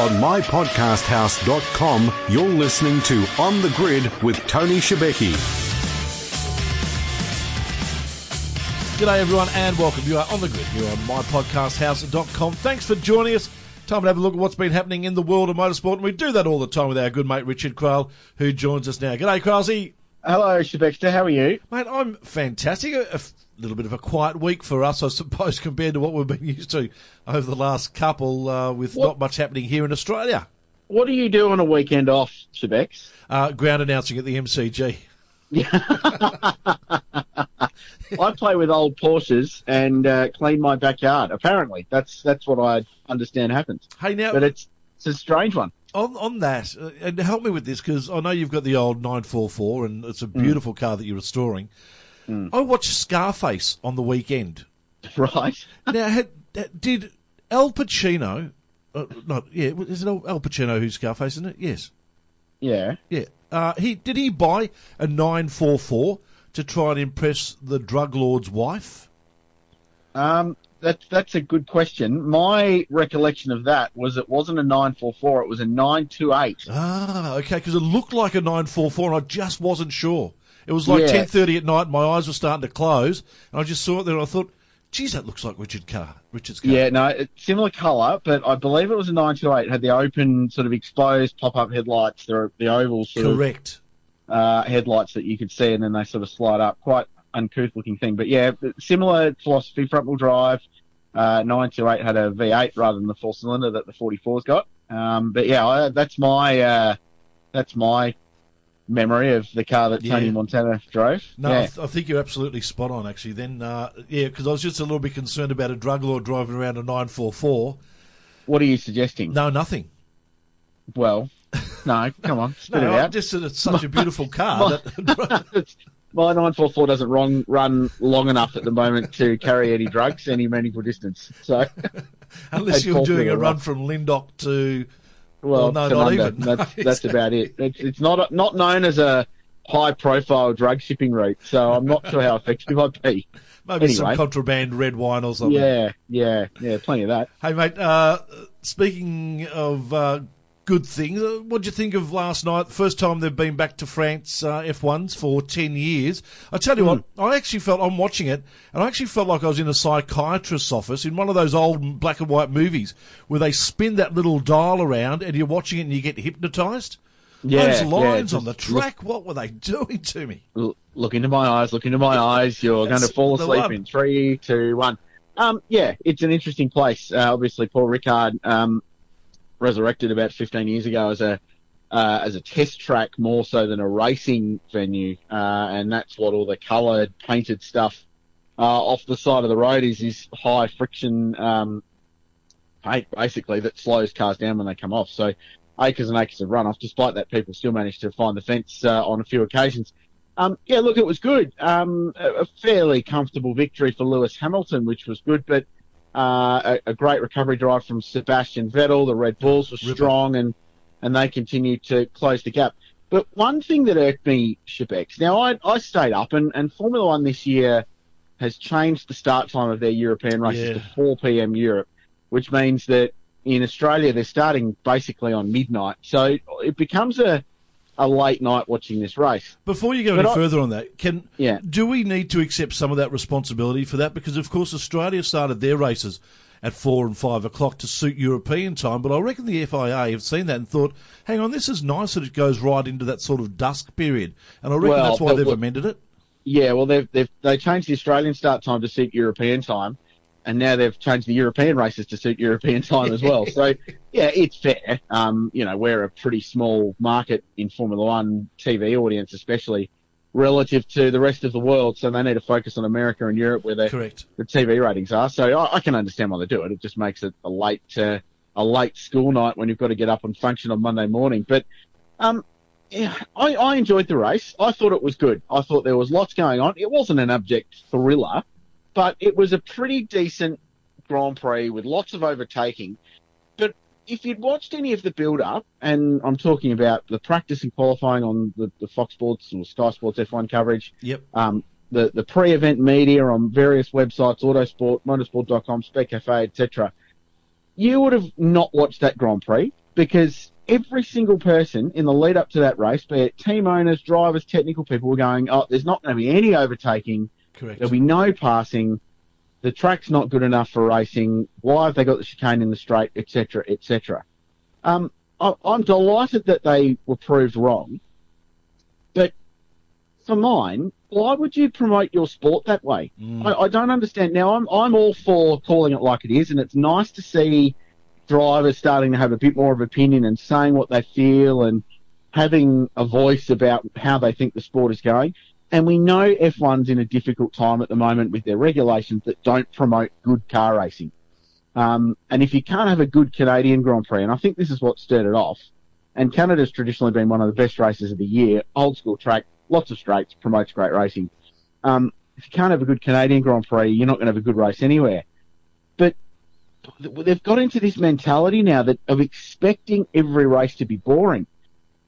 On mypodcasthouse.com, you're listening to On the Grid with Tony Shebeki. G'day everyone and welcome. You are on the grid. You're on mypodcasthouse.com. Thanks for joining us. Time to have a look at what's been happening in the world of motorsport, and we do that all the time with our good mate Richard Craill, who joins us now. G'day, Craill. Hello, Shebexter. How are you? Mate, I'm fantastic. Little bit of a quiet week for us, I suppose, compared to what we've been used to over the last couple, uh, with What- not much happening here in Australia. What do you do on a weekend off, Shebex? Uh, ground announcing at the MCG. I play with old Porsches and uh, clean my backyard. Apparently, that's that's what I understand happens. Hey, now But it's it's a strange one. on on that, uh, and help me with this because I know you've got the old 944, and it's a Mm. beautiful car that you're restoring. I watched Scarface on the weekend. Right? Now, had, did Al Pacino? Uh, not yeah, is it Al Pacino who's Scarface? Isn't it? Yes. Yeah. Yeah. Uh, he did he buy a 944 to try and impress the drug lord's wife? Um, that's that's a good question. My recollection of that was it wasn't a nine four four. It was a nine two eight. Ah, okay, because it looked like a 944 and I just wasn't sure. It was like Yeah. 10:30 at night. My eyes were starting to close, and I just saw it there. and I thought, "Geez, that looks like Richard Carr. Richard's car." Yeah, no, it's similar colour, but I believe it was a nine two eight. Had the open sort of exposed pop up headlights, the the oval sort of correct. uh, headlights that you could see, and then they sort of slide up. Quite uncouth looking thing, but yeah, similar philosophy. Front wheel drive. Uh, 928 had a V8 rather than the four cylinder that the 44's got. Um, but yeah, I, that's my uh, that's my memory of the car that Tony Yeah. Montana drove. No, I, th- I think you're absolutely spot on. Actually, then uh, yeah, because I was just a little bit concerned about a drug lord driving around a 944. what are you suggesting? No, nothing. Well, no, come on, spit No, it out. just said it's such a beautiful car. that, my 944 doesn't run, run long enough at the moment to carry any drugs any meaningful distance. So, unless you're doing a run from Lyndoch to well, Well, no, not even. That's, No, that's about it. It's, it's not not known as a high profile drug shipping route, so I'm not sure how effective I'd be. maybe some contraband red wine or something. Yeah, yeah, yeah, plenty of that. Hey, mate, uh, speaking of uh, good things, uh, what do you think of last night? First time they've been back to France uh, F1s for 10 years. I tell you what, I actually felt, I'm watching it, and I actually felt like I was in a psychiatrist's office in one of those old black and white movies where they spin that little dial around and you're watching it and you get hypnotised. Yeah, Those yeah, lines on the just look- track, what were they doing to me? Look into my eyes. Look into my eyes. You're going to fall asleep in three, two, one. Um, yeah, it's an interesting place. Uh, obviously, Paul Ricard um, resurrected about 15 years ago as a uh, as a test track more so than a racing venue, uh, and that's what all the coloured, painted stuff uh, off the side of the road is. Is high friction um, paint basically that slows cars down when they come off. So acres and acres of runoff. Despite that, people still managed to find the fence uh, on a few occasions. Um, yeah, look, it was good. Um, a fairly comfortable victory for Lewis Hamilton, which was good, but uh, a, a great recovery drive from Sebastian Vettel. The Red Bulls were strong, and and they continued to close the gap. But one thing that irked me, Shebex. Now I I stayed up, and, and Formula One this year has changed the start time of their European races Yeah. to 4 p.m. Europe, which means that in Australia they're starting basically on midnight. So it becomes a a late night watching this race. Before you go But any I- further on that, can Yeah. do we need to accept some of that responsibility for that? Because of course Australia started their races at four and five o'clock to suit European time, but I reckon the FIA have seen that and thought, "Hang on, this is nice that it goes right into that sort of dusk period," and I reckon Well, that's why they've amended it. Yeah, well, they've, they've they changed the Australian start time to suit European time, and now they've changed the European races to suit European time as well. So, yeah, it's fair. Um, you know, we're a pretty small market in Formula One TV audience, especially relative to the rest of the world. So they need to focus on America and Europe, where the Correct. the TV ratings are. So I, I can understand why they do it. It just makes it a late uh, a late school night when you've got to get up and function on Monday morning. But um, yeah, I, I enjoyed the race. I thought it was good. I thought there was lots going on. It wasn't an abject thriller, but it was a pretty decent Grand Prix with lots of overtaking. But if you'd watched any of the build up, and I'm talking about the practice and qualifying on the, the Fox Sports or Sky Sports F1 coverage, Yep. um, the, the pre-event media on various websites, Autosport, Motorsport.com, Speedcafe, etc. You would have not watched that Grand Prix because every single person in the lead up to that race, be it team owners, drivers, technical people, were going, "Oh, there's not going to be any overtaking. Correct. There'll be no passing. The track's not good enough for racing. Why have they got the chicane in the straight, etc., etc." Um, I, I'm delighted that they were proved wrong, but for mine, why would you promote your sport that way? I, I don't understand. Now, I'm I'm all for calling it like it is, and it's nice to see drivers starting to have a bit more of opinion and saying what they feel and having a voice about how they think the sport is going. And we know F1's in a difficult time at the moment with their regulations that don't promote good car racing. Um, and if you can't have a good Canadian Grand Prix, and I think this is what stirred it off, and Canada's traditionally been one of the best races of the year, old school track, lots of straights, promotes great racing. Um, if you can't have a good Canadian Grand Prix, you're not going to have a good race anywhere. But they've got into this mentality now that of expecting every race to be boring,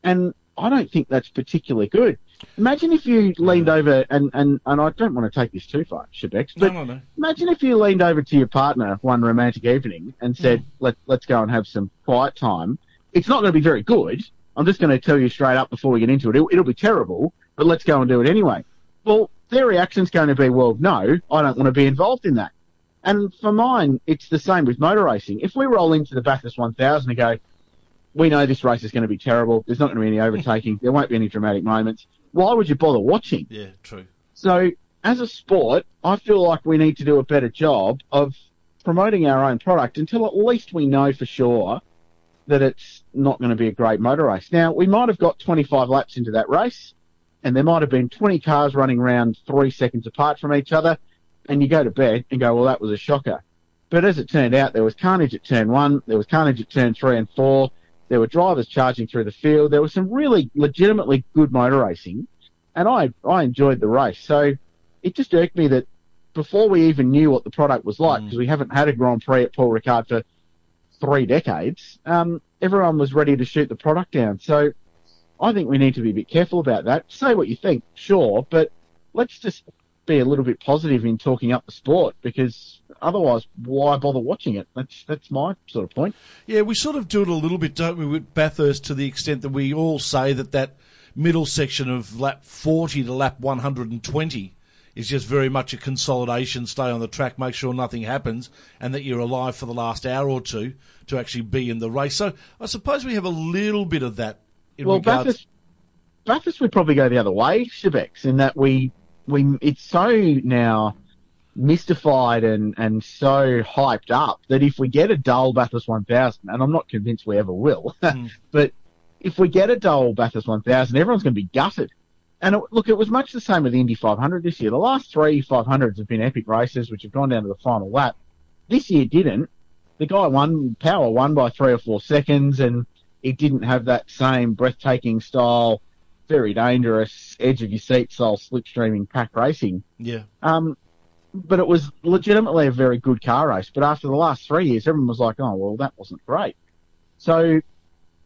and I don't think that's particularly good. Imagine if you leaned mm. over and, and, and I don't want to take this too far, Shebex, No, but no, no. imagine if you leaned over to your partner one romantic evening and said, mm. Let, let's go and have some quiet time. It's not going to be very good. I'm just going to tell you straight up before we get into it. It'll, it'll be terrible, but let's go and do it anyway. Well, their reaction's going to be, well, no, I don't want to be involved in that. And for mine, it's the same with motor racing. If we roll into the Bathurst 1000 and go, we know this race is going to be terrible. There's not going to be any overtaking. There won't be any dramatic moments. Why would you bother watching? Yeah, true. So, as a sport, I feel like we need to do a better job of promoting our own product until at least we know for sure that it's not going to be a great motor race. Now, we might have got 25 laps into that race, and there might have been 20 cars running around three seconds apart from each other, and you go to bed and go, well, that was a shocker. But as it turned out, there was carnage at turn one, there was carnage at turn three and four, there were drivers charging through the field, there was some really legitimately good motor racing, and I, I enjoyed the race. So it just irked me that before we even knew what the product was like, because we haven't had a Grand Prix at Paul Ricard for three decades, um, everyone was ready to shoot the product down. So I think we need to be a bit careful about that. Say what you think, sure, but let's just be a little bit positive in talking up the sport because otherwise, why bother watching it? That's that's my sort of point. Yeah, we sort of do it a little bit, don't we, with Bathurst to the extent that we all say that that middle section of lap 40 to lap 120 is just very much a consolidation, stay on the track, make sure nothing happens, and that you're alive for the last hour or two to actually be in the race. So I suppose we have a little bit of that in well, regards. Bathurst, Bathurst would probably go the other way, Shebex, in that we we it's so now mystified and and so hyped up that if we get a dull Bathurst 1000, and I'm not convinced we ever will, hmm. but if we get a dull Bathurst 1000, everyone's going to be gutted. And it, look, it was much the same with the Indy 500 this year. The last three 500s have been epic races, which have gone down to the final lap. This year didn't. The guy won, Power won by three or four seconds, and it didn't have that same breathtaking style, very dangerous, edge of your seat style slipstreaming pack racing. yeah. Um, but it was legitimately a very good car race. But after the last three years, everyone was like, oh, well, that wasn't great. So,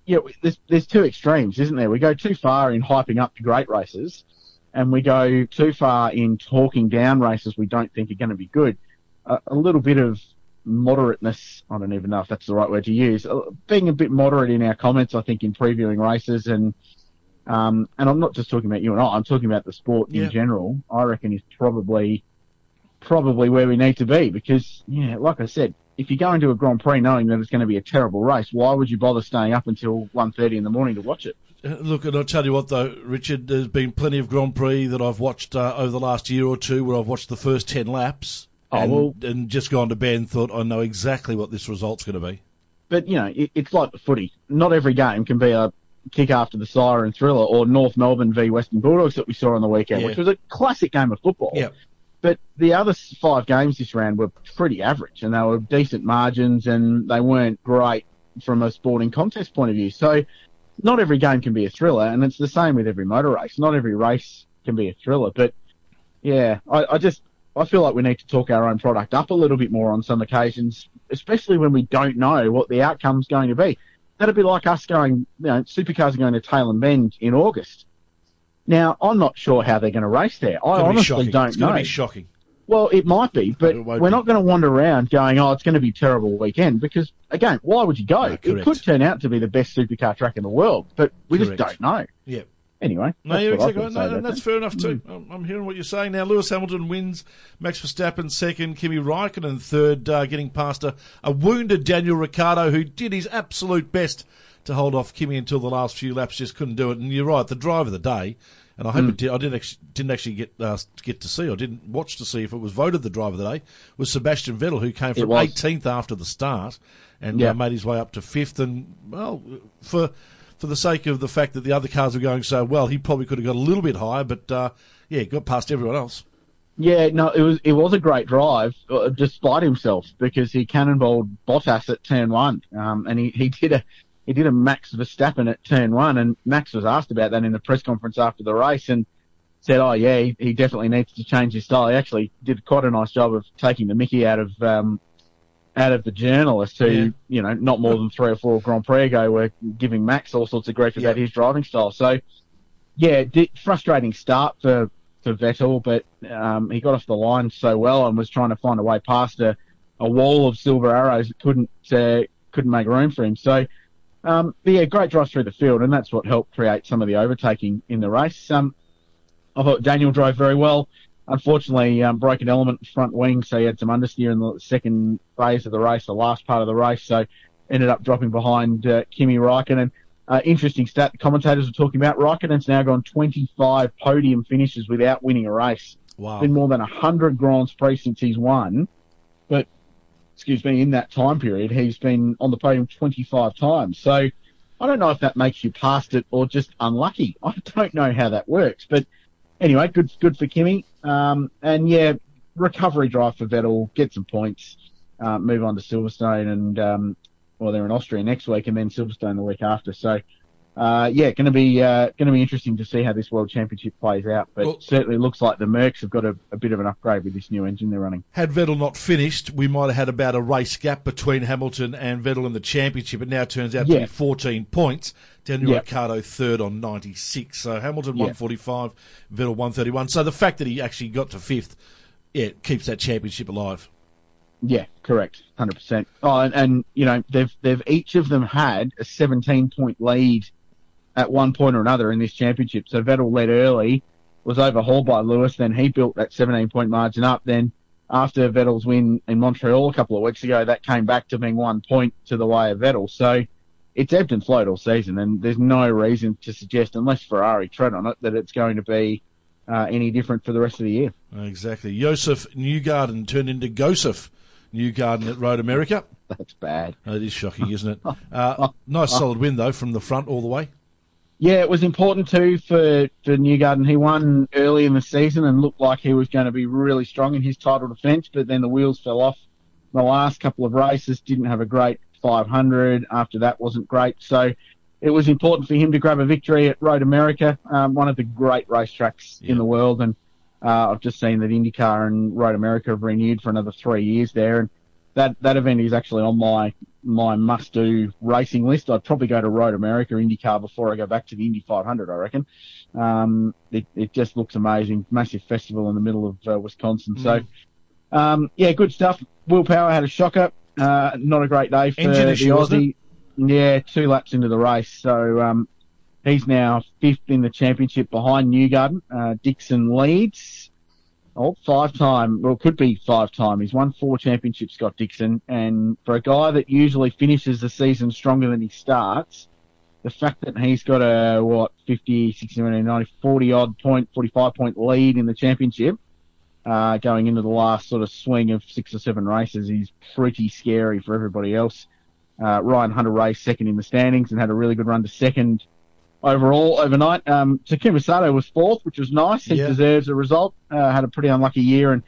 yeah, there's, there's two extremes, isn't there? We go too far in hyping up the great races, and we go too far in talking down races we don't think are going to be good. A, a little bit of moderateness, I don't even know if that's the right word to use, uh, being a bit moderate in our comments, I think, in previewing races and um, and I'm not just talking about you and I, I'm talking about the sport Yeah. in general, I reckon is probably probably where we need to be because, yeah, like I said, if you go into a Grand Prix knowing that it's going to be a terrible race, why would you bother staying up until 1.30 in the morning to watch it? Uh, Look, and I'll tell you what, though, Richard, there's been plenty of Grand Prix that I've watched uh, over the last year or two where I've watched the first 10 laps Oh, and, well- and just gone to bed and thought, I know exactly what this result's going to be. But, you know, it, it's like the footy. Not every game can be a kick after the siren thriller or North Melbourne v Western Bulldogs that we saw on the weekend, Yeah. which was a classic game of football. Yep. But the other five games this round were pretty average, and they were decent margins, and they weren't great from a sporting contest point of view. So, not every game can be a thriller, and it's the same with every motor race. Not every race can be a thriller, but yeah, I, I just I feel like we need to talk our own product up a little bit more on some occasions, especially when we don't know what the outcome's going to be. That'd be like us going, you know, supercars are going to Tailem Bend in August. Now, I'm not sure how they're going to race there. I It's honestly don't it's know. going to be shocking. Well, it might be, but we're be. not going to wander around going, "Oh, it's going to be a terrible weekend." Because again, why would you go? No, it could turn out to be the best supercar track in the world, but we just don't know. Yeah. Anyway, No, that's you're exactly right. No, and that's fair enough too. I'm, I'm hearing what you're saying now. Lewis Hamilton wins, Max Verstappen second, Kimi Raikkonen third, uh, getting past a, a wounded Daniel Ricciardo who did his absolute best to hold off Kimi until the last few laps, just couldn't do it. And you're right, the drive of the day. And I hope Hmm. it did. I didn't actually, didn't actually get uh, get to see. or didn't watch to see if it was voted the drive of the day. Was Sebastian Vettel who came from 18th after the start and Yeah. uh, made his way up to fifth. And well, for for the sake of the fact that the other cars were going so well, he probably could have got a little bit higher. But uh, yeah, got past everyone else. Yeah, no, it was it was a great drive, uh, despite himself, because he cannonballed Bottas at turn one, um, and he, he did a he did a Max Verstappen at turn one, and Max was asked about that in the press conference after the race, and said, "Oh yeah, he, definitely needs to change his style." He actually did quite a nice job of taking the Mickey out of um, out of the journalists who, Yeah. you know, not more than three or four Grand Prix ago were giving Max all sorts of grief about Yeah. his driving style. So, yeah, frustrating start for for Vettel, but um, he got off the line so well and was trying to find a way past a, a wall of silver arrows that couldn't uh, couldn't make room for him. So, um, but yeah, great drive through the field, and that's what helped create some of the overtaking in the race. Um, I thought Daniel drove very well. Unfortunately, um, broke an element front wing, so he had some understeer in the second phase of the race, the last part of the race. So ended up dropping behind uh, Kimi Raikkonen. Uh, interesting stat the commentators were talking about. Raikkonen's now gone 25 podium finishes without winning a race. Wow. Been more than 100 Grands Prix since he's won. But, excuse me, in that time period, he's been on the podium 25 times. So I don't know if that makes you past it or just unlucky. I don't know how that works. But anyway, good good for Kimi. Um, and yeah, recovery drive for Vettel, get some points, uh, move on to Silverstone, and um, well, they're in Austria next week, and then Silverstone the week after. So. Uh, yeah, going to be uh, going to be interesting to see how this World Championship plays out. But Well- certainly looks like the Mercs have got a, a bit of an upgrade with this new engine they're running. Had Vettel not finished, we might have had about a race gap between Hamilton and Vettel in the championship. It now turns out to be 14 points. Daniel Yeah. Ricciardo third on 96. So Hamilton Yeah. 145, Vettel 131. So the fact that he actually got to fifth, yeah, keeps that championship alive. Yeah, correct, hundred percent. Oh, and, and you know they've they've each of them had a seventeen point lead at one point or another in this championship. So Vettel led early, was overhauled by Lewis, then he built that seventeen point margin up. Then after Vettel's win in Montreal a couple of weeks ago, that came back to being one point to the way of Vettel. So it's ebbed and flowed all season, and there's no reason to suggest, unless Ferrari tread on it, that it's going to be uh, any different for the rest of the year. Exactly. Joseph Newgarden turned into Gosef Newgarden at Road America. That's bad. It is shocking, isn't it? Uh, nice solid win, though, from the front all the way. Yeah, it was important too for, for Newgarden. He won early in the season and looked like he was going to be really strong in his title defence, but then the wheels fell off. The last couple of races didn't have a great 500. After that wasn't great. So it was important for him to grab a victory at Road America, um, one of the great racetracks Yeah. in the world. And uh, I've just seen that IndyCar and Road America have renewed for another three years there. And that, that event is actually on my my must do racing list. I'd probably go to Road America IndyCar before I go back to the Indy 500. I reckon. Um, it, it just looks amazing. Massive festival in the middle of uh, Wisconsin. So, um, yeah, good stuff. Will Power had a shocker. Uh, not a great day for Engine the issue, Aussie. Yeah, two laps into the race. So um, he's now fifth in the championship behind Newgarden. Uh, Dixon leads. Oh, five time. Well, could be five time. He's won four championships, Scott Dixon. And for a guy that usually finishes the season stronger than he starts, the fact that he's got a, what, 50, 60, 70, 90, 40 odd point, 45 point lead in the championship, uh, going into the last sort of swing of six or seven races is pretty scary for everybody else. Uh, Ryan Hunter-Reay's second in the standings and had a really good run to second overall overnight. Um, Takuma Sato was fourth, which was nice. He Yeah. deserves a result. Uh, had a pretty unlucky year, and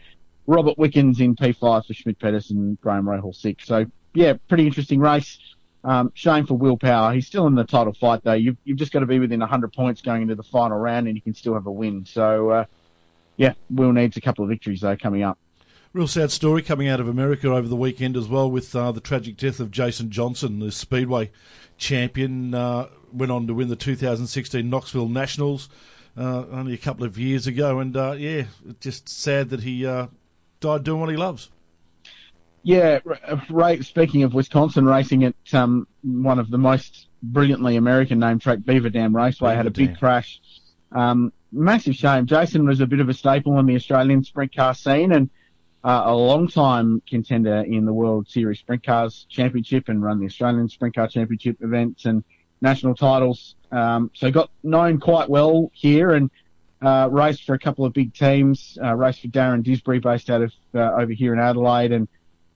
Robert Wickens in P5 for Schmidt Peterson, Graham Rahal six. So yeah, pretty interesting race. Um, shame for Will Power. He's still in the title fight though. You've, you've just got to be within 100 points going into the final round, and you can still have a win. So uh, yeah, Will needs a couple of victories though coming up. Real sad story coming out of America over the weekend as well with uh, the tragic death of Jason Johnson, the Speedway champion. Uh, went on to win the 2016 Knoxville Nationals uh, only a couple of years ago. And uh, yeah, just sad that he uh, died doing what he loves. Yeah, Ray, speaking of Wisconsin racing at um, one of the most brilliantly American named track, Beaver Dam Raceway, Beaver had a big crash. Um, massive shame. Jason was a bit of a staple in the Australian sprint car scene and uh, a long time contender in the World Series Sprint Cars Championship and run the Australian Sprint Car Championship events and national titles. Um, so got known quite well here and uh, raced for a couple of big teams. Uh, raced for Darren Disbury based out of uh, over here in Adelaide and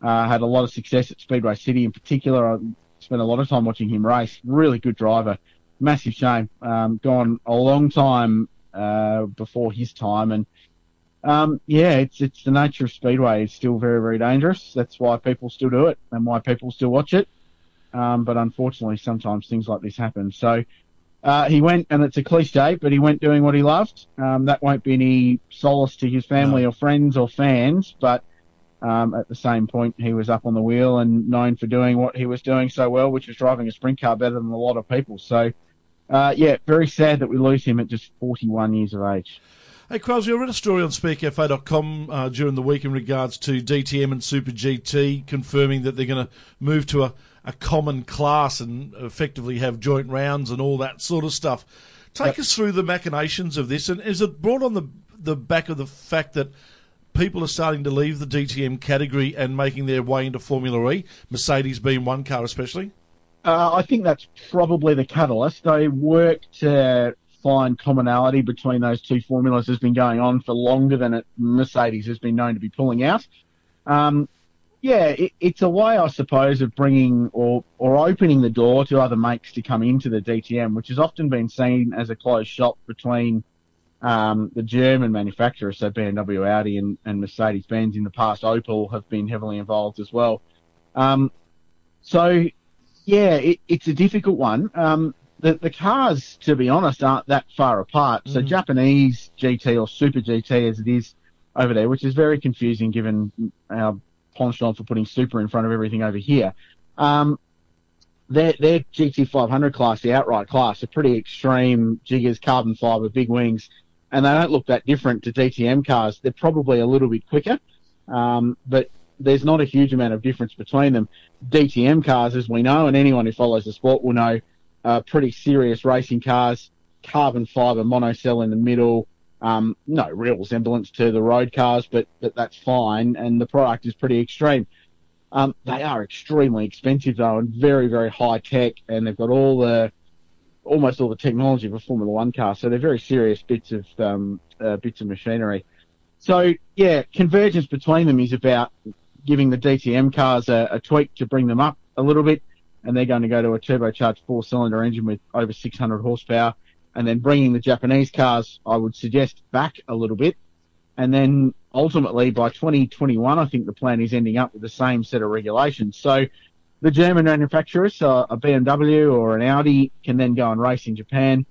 uh, had a lot of success at Speedway City in particular. I spent a lot of time watching him race. Really good driver. Massive shame. Um, gone a long time uh, before his time, and um, yeah, it's it's the nature of Speedway. It's still very very dangerous. That's why people still do it and why people still watch it. Um, but unfortunately, sometimes things like this happen. So. Uh, he went, and it's a cliche, but he went doing what he loved. Um, that won't be any solace to his family No. or friends or fans, but um, at the same point, he was up on the wheel and known for doing what he was doing so well, which was driving a sprint car better than a lot of people. So, uh, yeah, very sad that we lose him at just 41 years of age. Hey, Crosby, I read a story on Speedcafe.com uh, during the week in regards to DTM and Super GT confirming that they're going to move to a, a common class and effectively have joint rounds and all that sort of stuff. Take us through the machinations of this, and is it brought on the the back of the fact that people are starting to leave the DTM category and making their way into Formula E, Mercedes being one car especially? Uh, I think that's probably the catalyst. They work to find commonality between those two formulas has been going on for longer than it, Mercedes has been known to be pulling out. Um, yeah, it, it's a way, I suppose, of bringing or or opening the door to other makes to come into the DTM, which has often been seen as a closed shop between um, the German manufacturers, so BMW, Audi, and, and Mercedes-Benz. In the past, Opel have been heavily involved as well. Um, so, yeah, it, it's a difficult one. Um, the, the cars, to be honest, aren't that far apart. So Mm. Japanese GT or Super GT as it is over there, which is very confusing given our penchant for putting Super in front of everything over here. Um, their, their GT500 class, the outright class, are pretty extreme jiggers, carbon fiber, big wings, and they don't look that different to DTM cars. They're probably a little bit quicker, um, but there's not a huge amount of difference between them. DTM cars, as we know, and anyone who follows the sport will know, are pretty serious racing cars, carbon fiber monocell in the middle, um, no real resemblance to the road cars, but, but that's fine, and the product is pretty extreme. Um, they are extremely expensive though, and very, very high tech, and they've got all the, almost all the technology of a Formula One car, so they're very serious bits of, um, uh, bits of machinery. So yeah, convergence between them is about giving the DTM cars a, a tweak to bring them up a little bit, and they're going to go to a turbocharged four-cylinder engine with over 600 horsepower, and then bringing the Japanese cars, I would suggest, back a little bit, and then ultimately by 2021, I think the plan is ending up with the same set of regulations. So the German manufacturers, so a BMW or an Audi, can then go and race in Japan,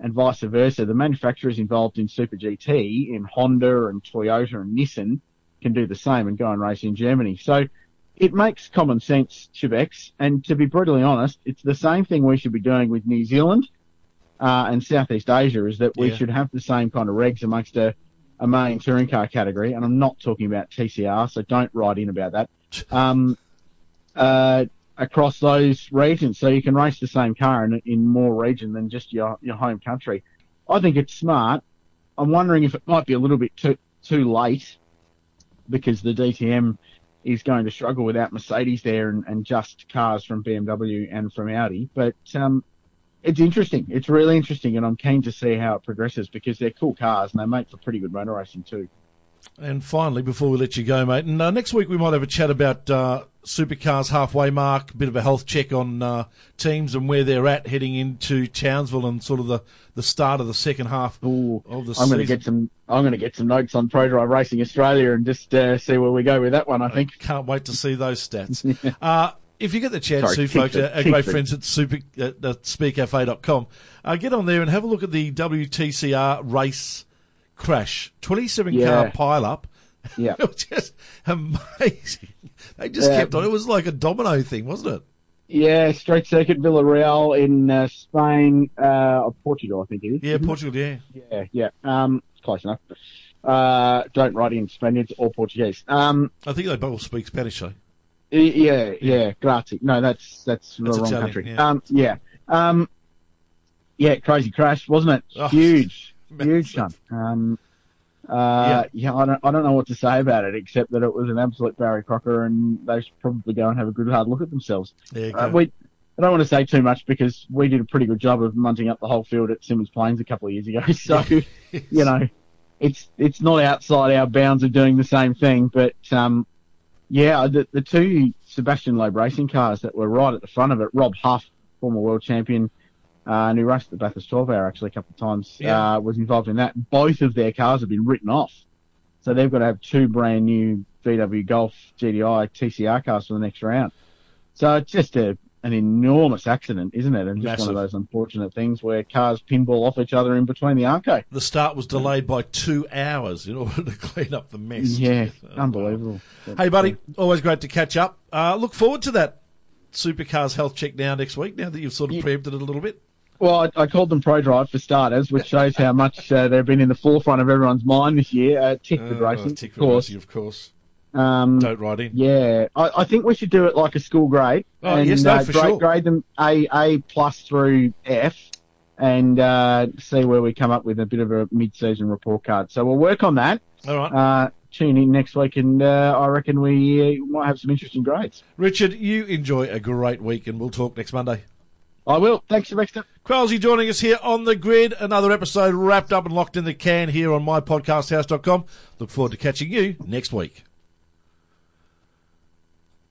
and vice versa. The manufacturers involved in Super GT, in Honda and Toyota and Nissan, can do the same and go and race in Germany. So it makes common sense, Chivex. And to be brutally honest, it's the same thing we should be doing with New Zealand uh, and Southeast Asia, is that we Yeah. should have the same kind of regs amongst a, a main touring car category. And I'm not talking about TCR, so don't write in about that. Um, uh, across those regions, so you can race the same car in, in more region than just your your home country. I think it's smart. I'm wondering if it might be a little bit too too late because the DTM is going to struggle without Mercedes there and, and just cars from BMW and from Audi. But um, it's interesting. It's really interesting, and I'm keen to see how it progresses because they're cool cars and they make for pretty good motor racing too. And finally, before we let you go, mate, and uh, next week we might have a chat about uh, supercars halfway mark, a bit of a health check on uh, teams and where they're at heading into Townsville and sort of the, the start of the second half Ooh, of the I'm going to get some. I'm going to get some notes on Prodrive Racing Australia and just uh, see where we go with that one. I think. Can't wait to see those stats. uh, if you get the chance Sorry, to, folks, our, our great it. friends at super at, at speedcafe.com, uh, get on there and have a look at the WTCR race crash. 27 car Yeah. pile up. Yeah. it was just amazing. They just Yeah. kept on. It was like a domino thing, wasn't it? Yeah, Straight Circuit Vila Real in uh, Spain, uh, or Portugal, I think it is. Yeah? Portugal, yeah. Yeah, yeah. Um, close enough. Uh, don't write in Spaniards or Portuguese. Um, I think they both speak Spanish, though. y- yeah, yeah, grazie. No, that's that's the That's wrong Italian, country. yeah. Um, yeah, um, yeah, crazy crash, wasn't it? Oh, huge. Huge one. Um, uh, yeah. I don't, I don't know what to say about it except that it was an absolute Barry Crocker, and they should probably go and have a good hard look at themselves. Uh, we, I don't want to say too much because we did a pretty good job of munting up the whole field at Symmons Plains a couple of years ago. So, you know, it's it's not outside our bounds of doing the same thing. But um, yeah, the the two Sébastien Loeb racing cars that were right at the front of it, Rob Huff, former world champion, uh, and who raced the Bathurst 12 Hour actually a couple of times, Yeah. uh, was involved in that. Both of their cars have been written off, so they've got to have two brand new VW Golf GTI TCR cars for the next round. So it's just a an enormous accident, isn't it? And just Massive. one of those unfortunate things where cars pinball off each other in between the arcade. the start was delayed by two hours in order to clean up the mess. Yeah, unbelievable. Hey, buddy, always great to catch up. Uh, look forward to that Supercars health check now next week, now that you've sort of Yeah. preempted it a little bit. Well, I, I called them Prodrive for starters, which shows how much uh, they've been in the forefront of everyone's mind this year. Uh, Tickford Uh, Racing, Tickford of course. Racing, of course. Um, Don't write in. yeah, I, I think we should do it like a school grade. Oh, and, yes, no, uh, for grade, sure. grade them A, A plus through F and uh, see where we come up with a bit of a mid-season report card. So we'll work on that. All right. Uh, tune in next week, and uh, I reckon we uh, might have some interesting grades. Richard, you enjoy a great week, and we'll talk next Monday. I will. Thanks, Sylvester. Qualsy joining us here on the grid. Another episode wrapped up and locked in the can here on mypodcasthouse.com. Look forward to catching you next week.